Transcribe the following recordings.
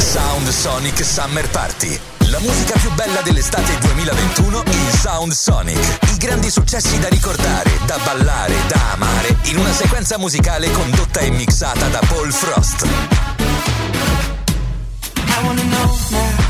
Sound Sonic Summer Party. La musica più bella dell'estate 2021 in Sound Sonic. I grandi successi da ricordare, da ballare, da amare in una sequenza musicale condotta e mixata da Paul Frost. I wanna know now.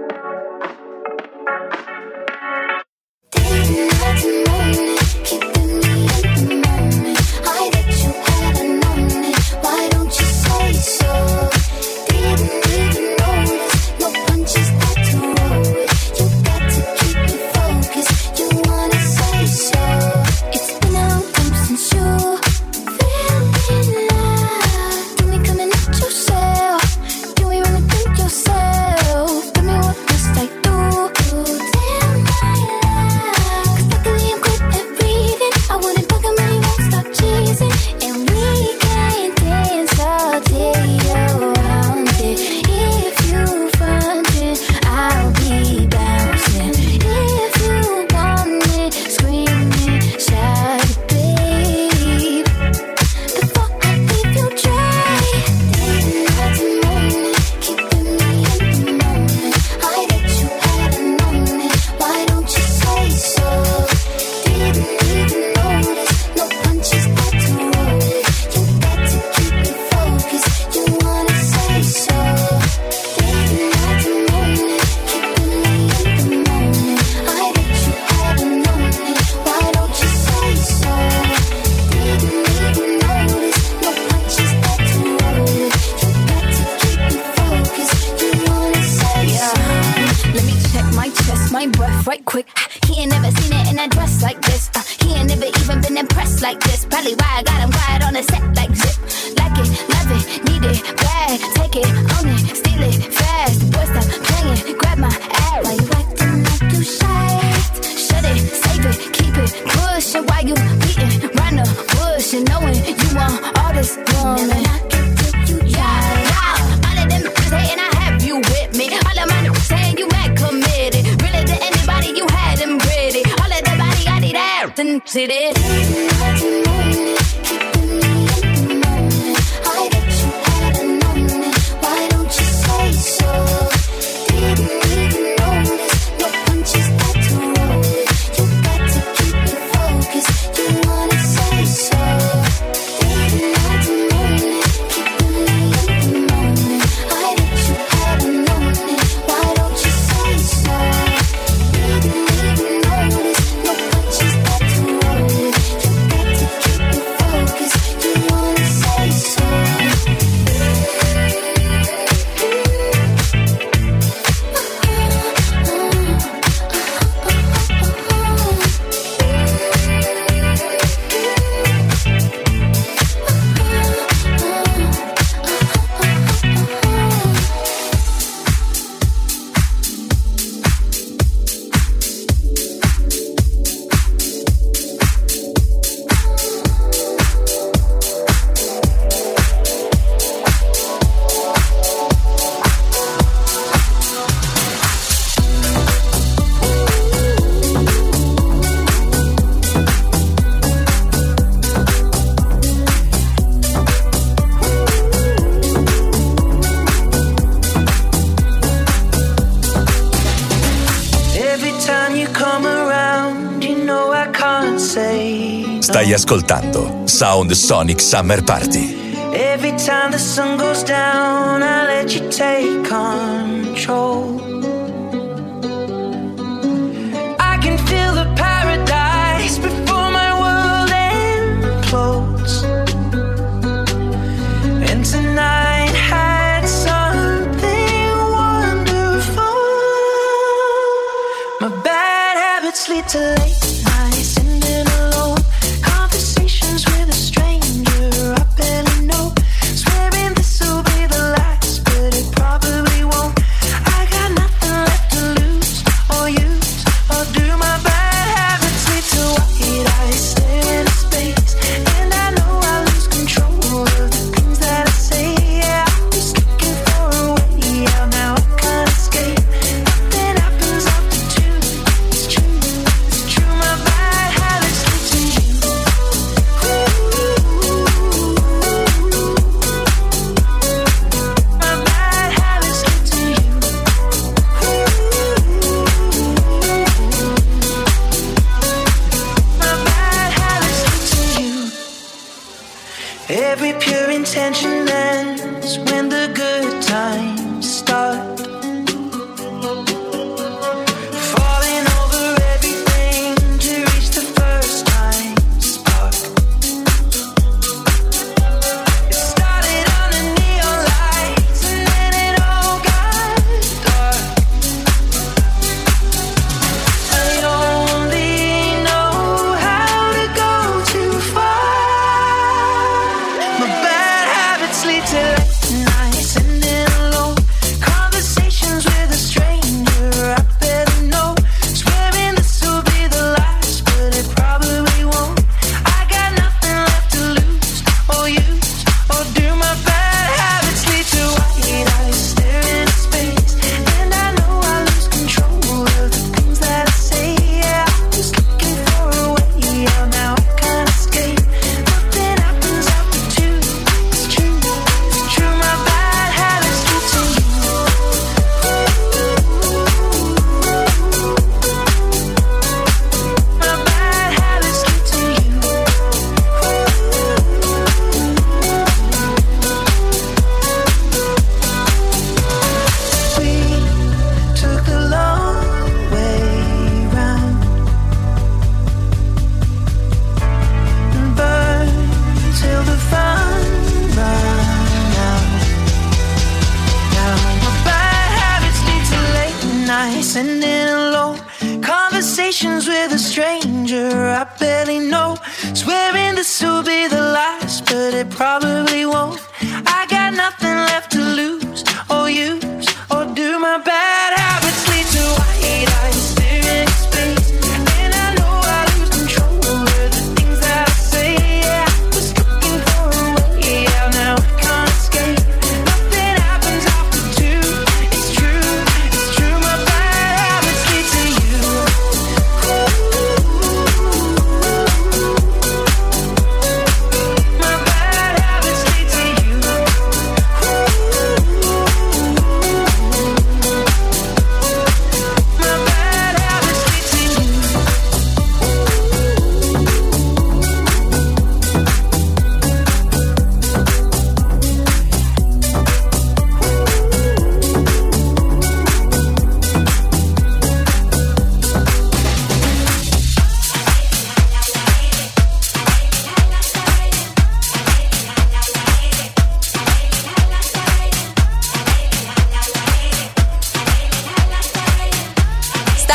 ascoltando Sound Sonic Summer Party. Every time the sun goes down, I let you take control.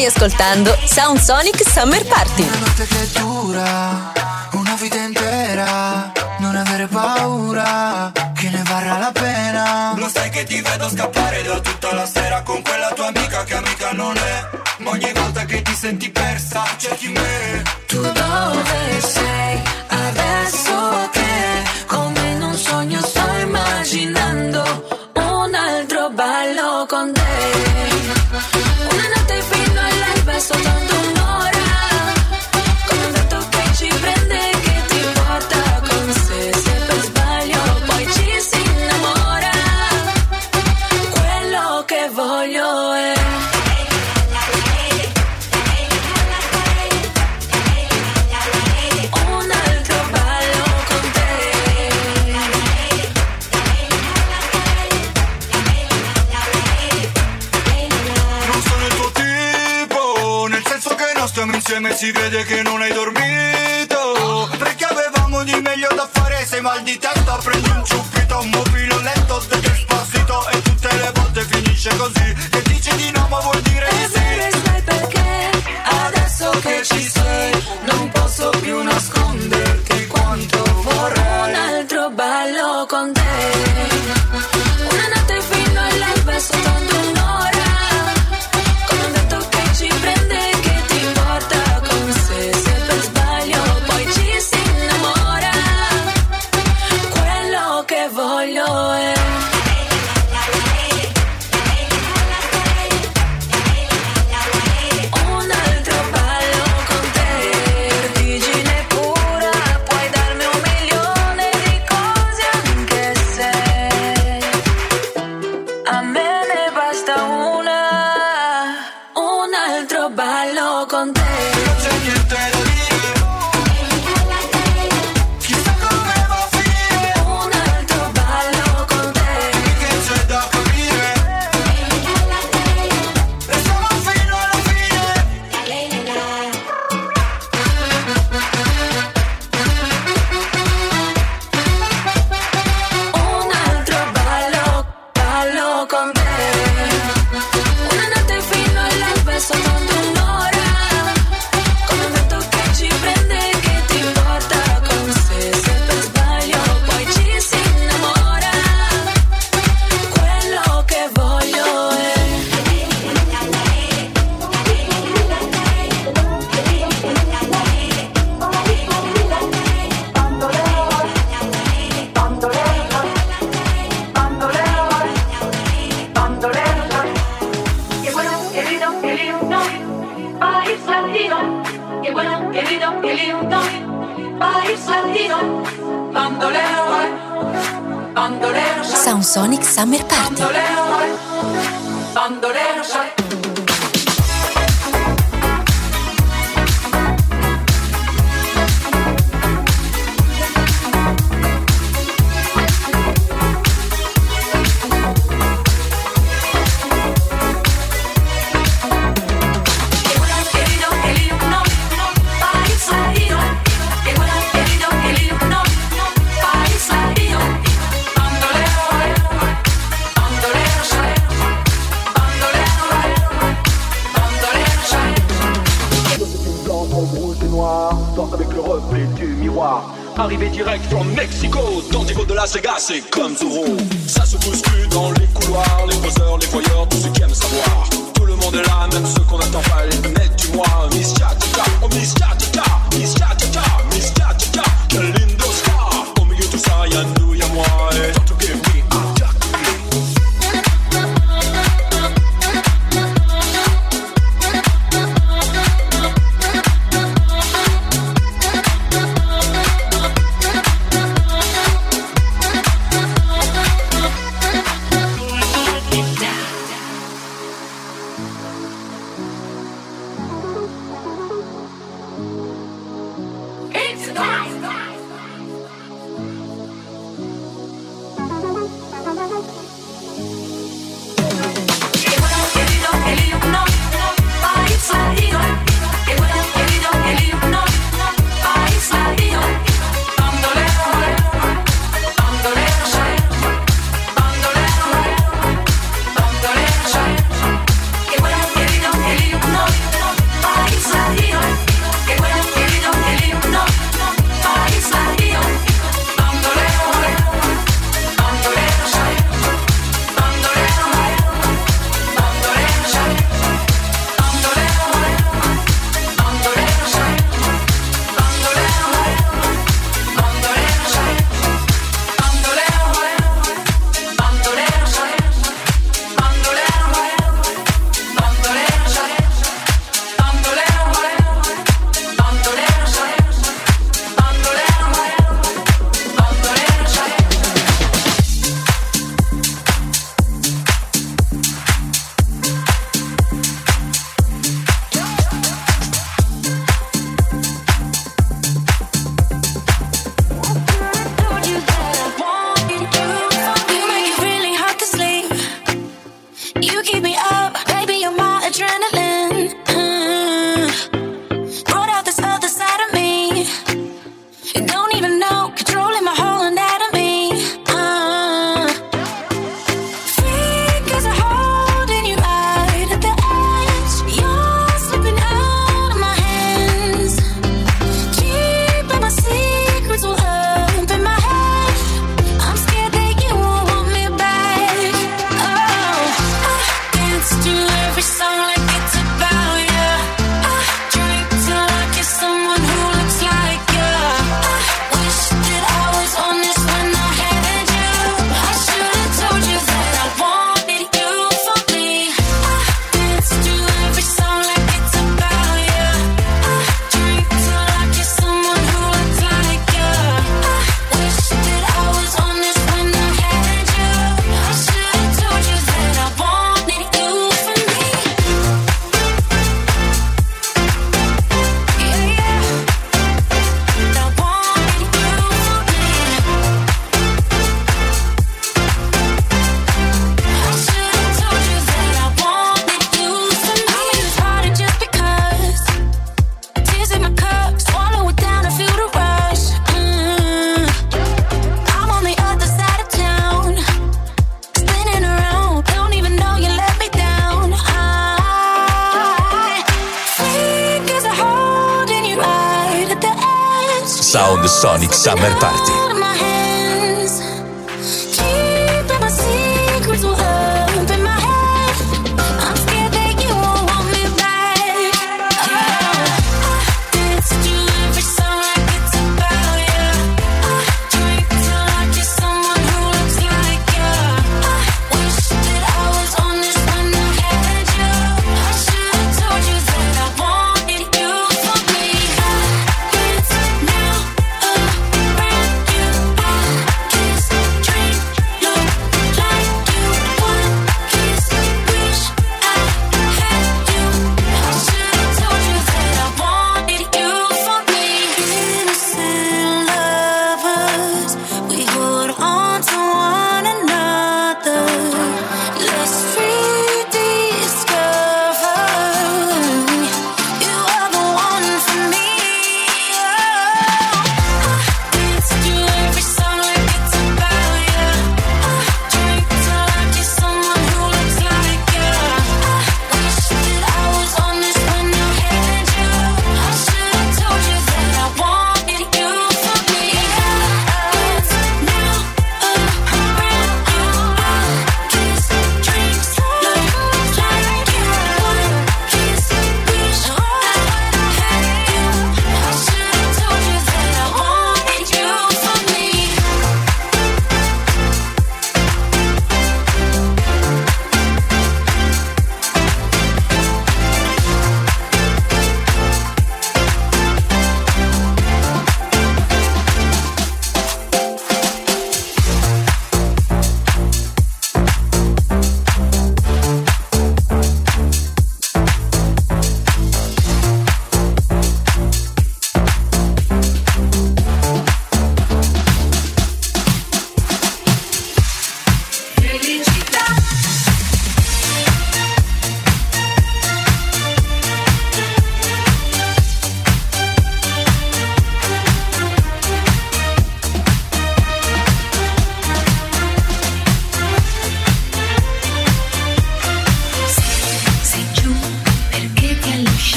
Stai ascoltando Sound Sonic Summer Party. Una notte che dura, una vita intera. Non avere paura, che ne varrà la pena. Lo sai che ti vedo scappare da tutta la sera con quella tua amica che amica non è. Ma ogni volta che ti senti persa, cerchi me. Tu dove sei adesso che come in un sogno sto immaginando un altro ballo con te. soltando si vede che non hai dormito. Perché avevamo di meglio da fare Sei mal di testa, prendi un ciuffito Un mobile letto, te che spasito E tutte le volte finisce così. Che dici di no ma vuol dire di sì. E perché adesso che ci sei it comes to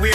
weird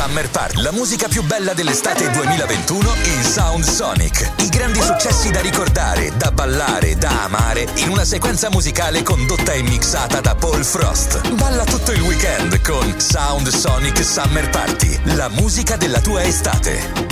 Summer Park. La musica più bella dell'estate 2021 in Sound Sonic. I grandi successi da ricordare, da ballare, da amare in una sequenza musicale condotta e mixata da Paul Frost. Balla tutto il weekend con Sound Sonic Summer Party. La musica della tua estate.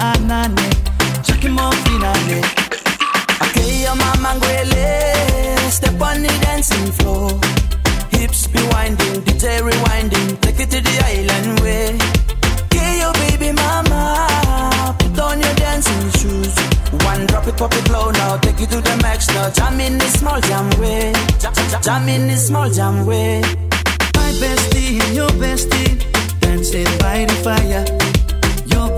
Anane. Chucking more fina, ane. Okay, your mama ngwele Step on the dancing floor Hips be winding, DJ rewinding Take it to the island way your baby mama Put on your dancing shoes One drop it, pop it low now Take it to the max now Jam in the small jam way jam, jam in the small jam way My bestie and your bestie dancing by the fire.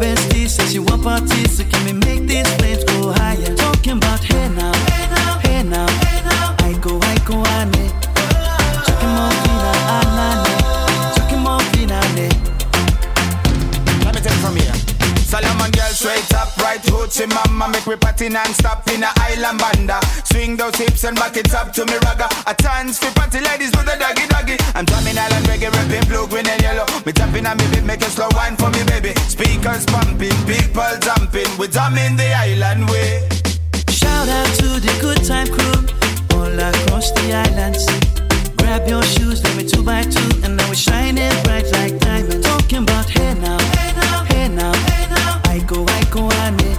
Bestie says you want parties, so can we make these flames go higher? Talking about hey now, hey now, hey now, hey now. I go, I go, ane. Chucking straight up, right hoochie mama Make me party non-stop in a island banda. Swing those hips and back it up to me ragga. A chance for party ladies do the doggy doggy. I'm drumming island reggae, rapping blue, green and yellow. Me tapping on me beat, make a slow wine for me baby. Speakers pumping, people jumping. We drumming the island way. Shout out to the good time crew all across the islands. Grab your shoes, let me two by two, and now we shining bright like diamonds. Talking about hey now, hey now, hey now, hey now. I go, I go, ane.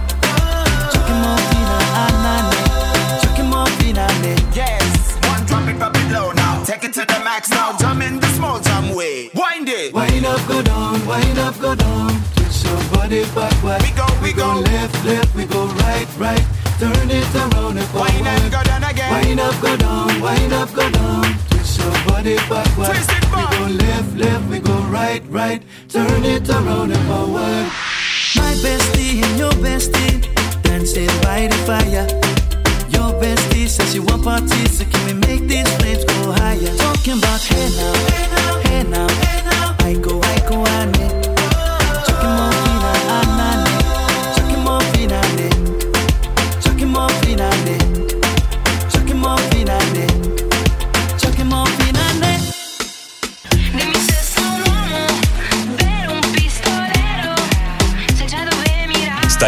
Chucking more fina, anane. Chucking more fina, ane. Yes, one drop it, pop it low now Take it to the max now, jump in the small jam way Wind it Wind up, go down, wind up, go down. Twist your body backward. We go, we go. left, left, we go right, right. Turn it around and forward. Wind up, go down again Wind up, go down, wind up, go down. Twist your body backward. Twist it back. We go left, left, we go right, right. Turn it around and forward. My bestie and your bestie dancing by the fire. Your bestie says you want parties, so can we make these flames go higher? Talking about hey now, hey now, hey now,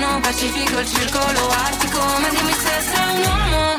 Pacifico, il circolo artico, ma dimmi se sei un uomo,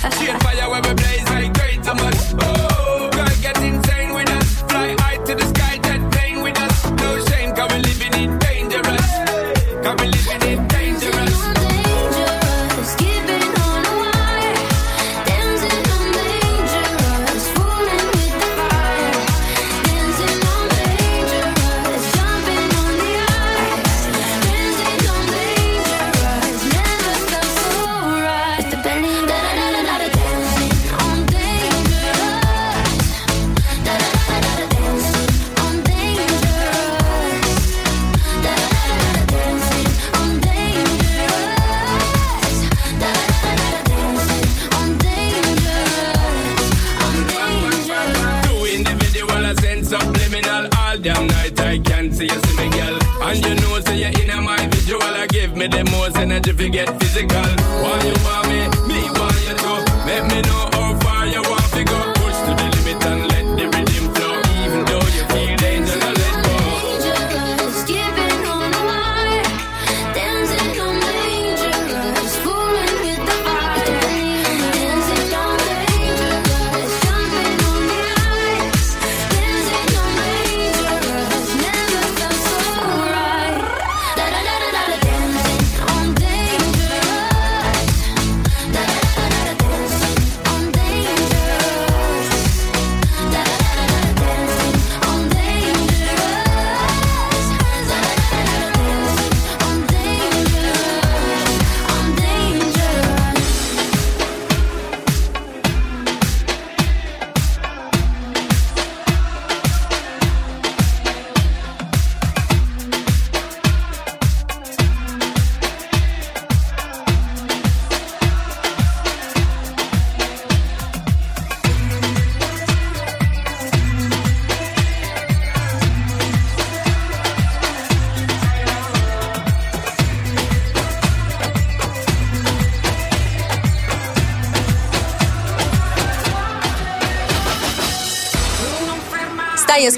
She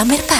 Summer Party.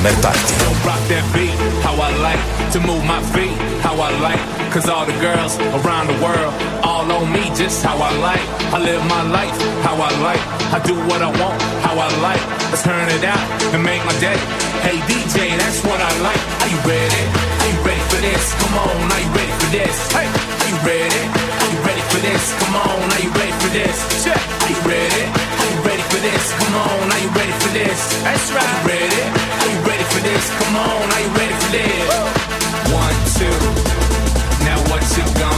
Mertati. Rock that beat, how I like to move my feet, how I like. Cause all the girls around the world, all on me, just how I like. I live my life, how I like. I do what I want, how I like. Let's turn it out and make my day. Hey DJ, that's what I like. Are you ready? Are you ready for this? Come on, are you ready for this? Hey, are you ready? Are you ready for this? Come on, are you ready for this? Check, are you ready? Are you ready for this? Come on, are you ready for this? That's right. Are you ready? for this? Come on, are you ready for this? One, two. Now what you gonna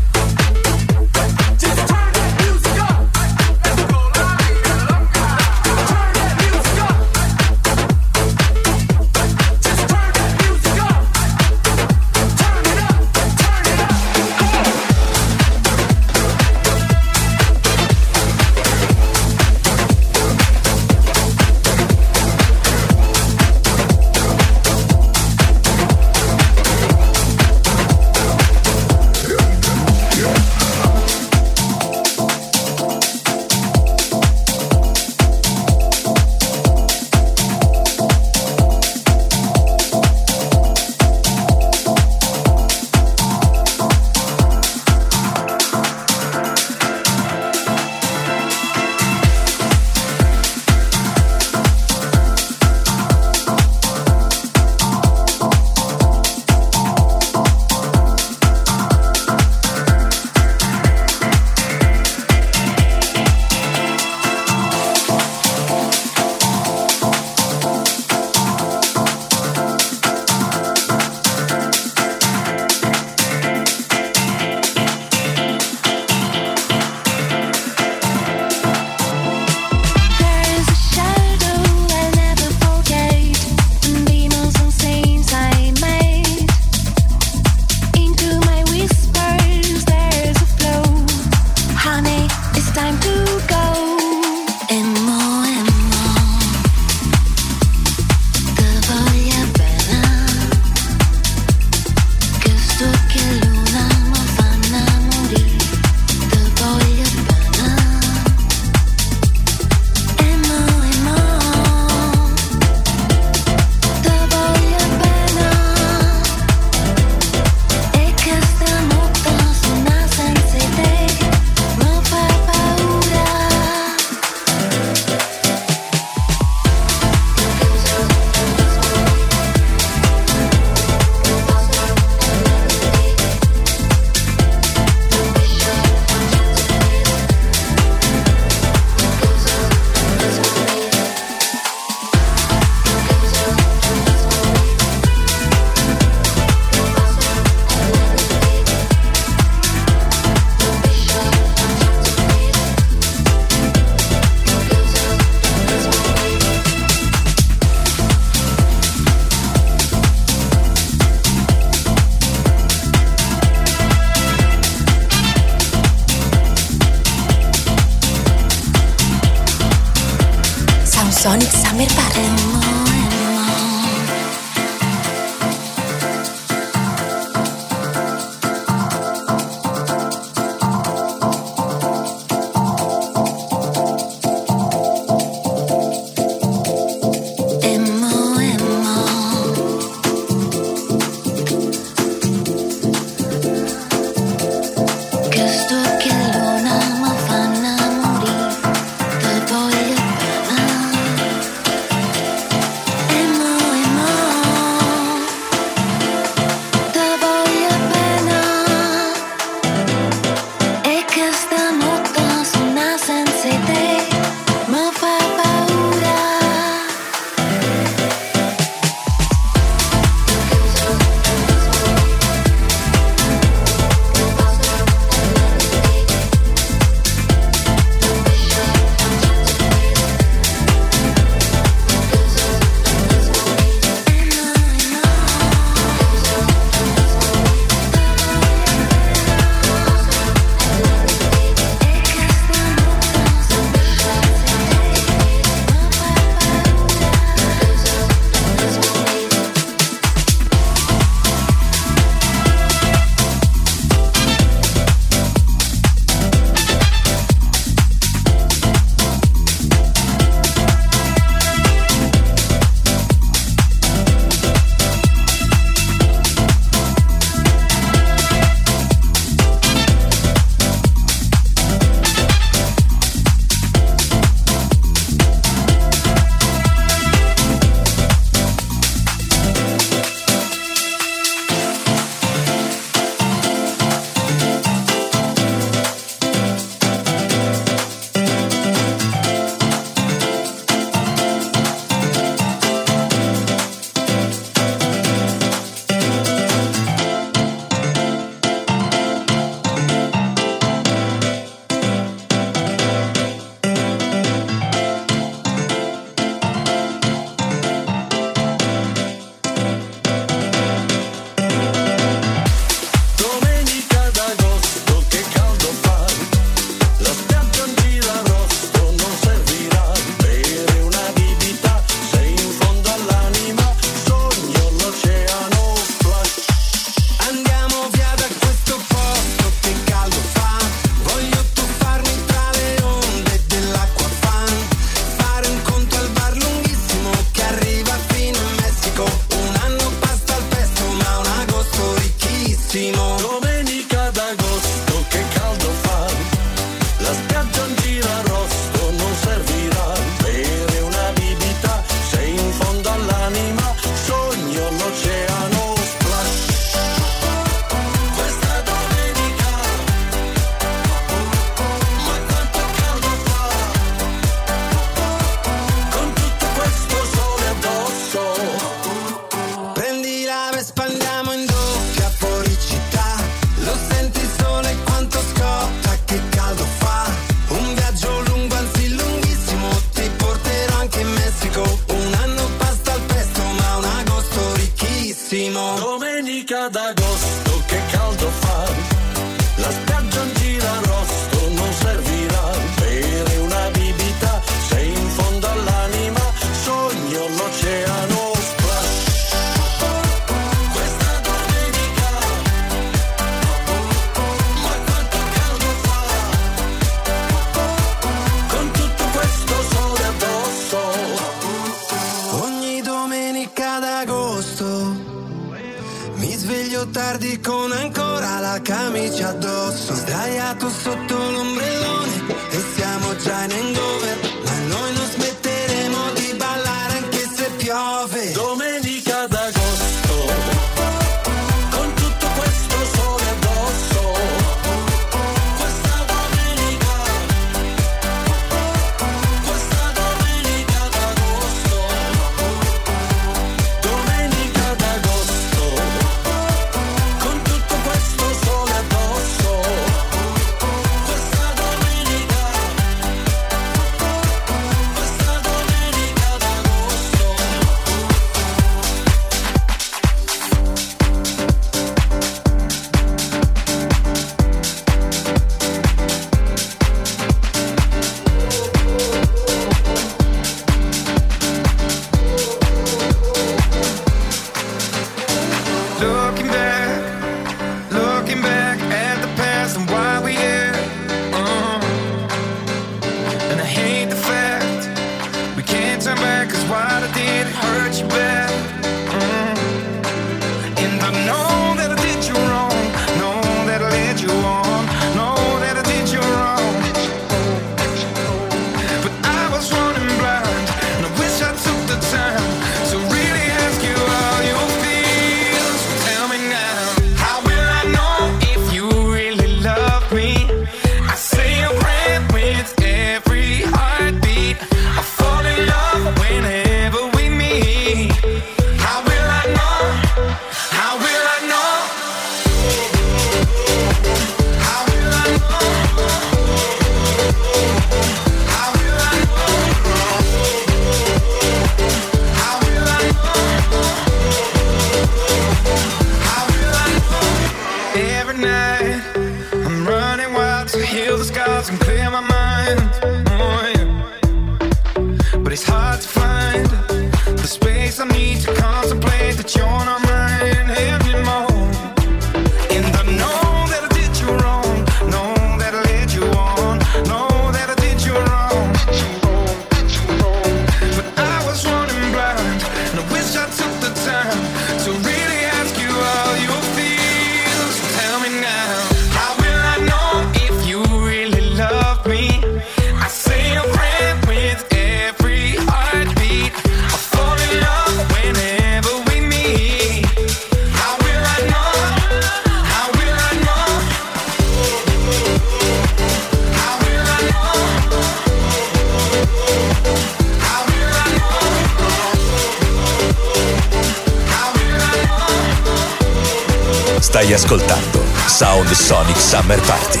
Stai ascoltando Sound Sonic Summer Party.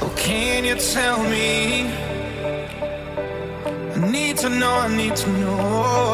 Oh, can you tell me? I need to know, I need to know.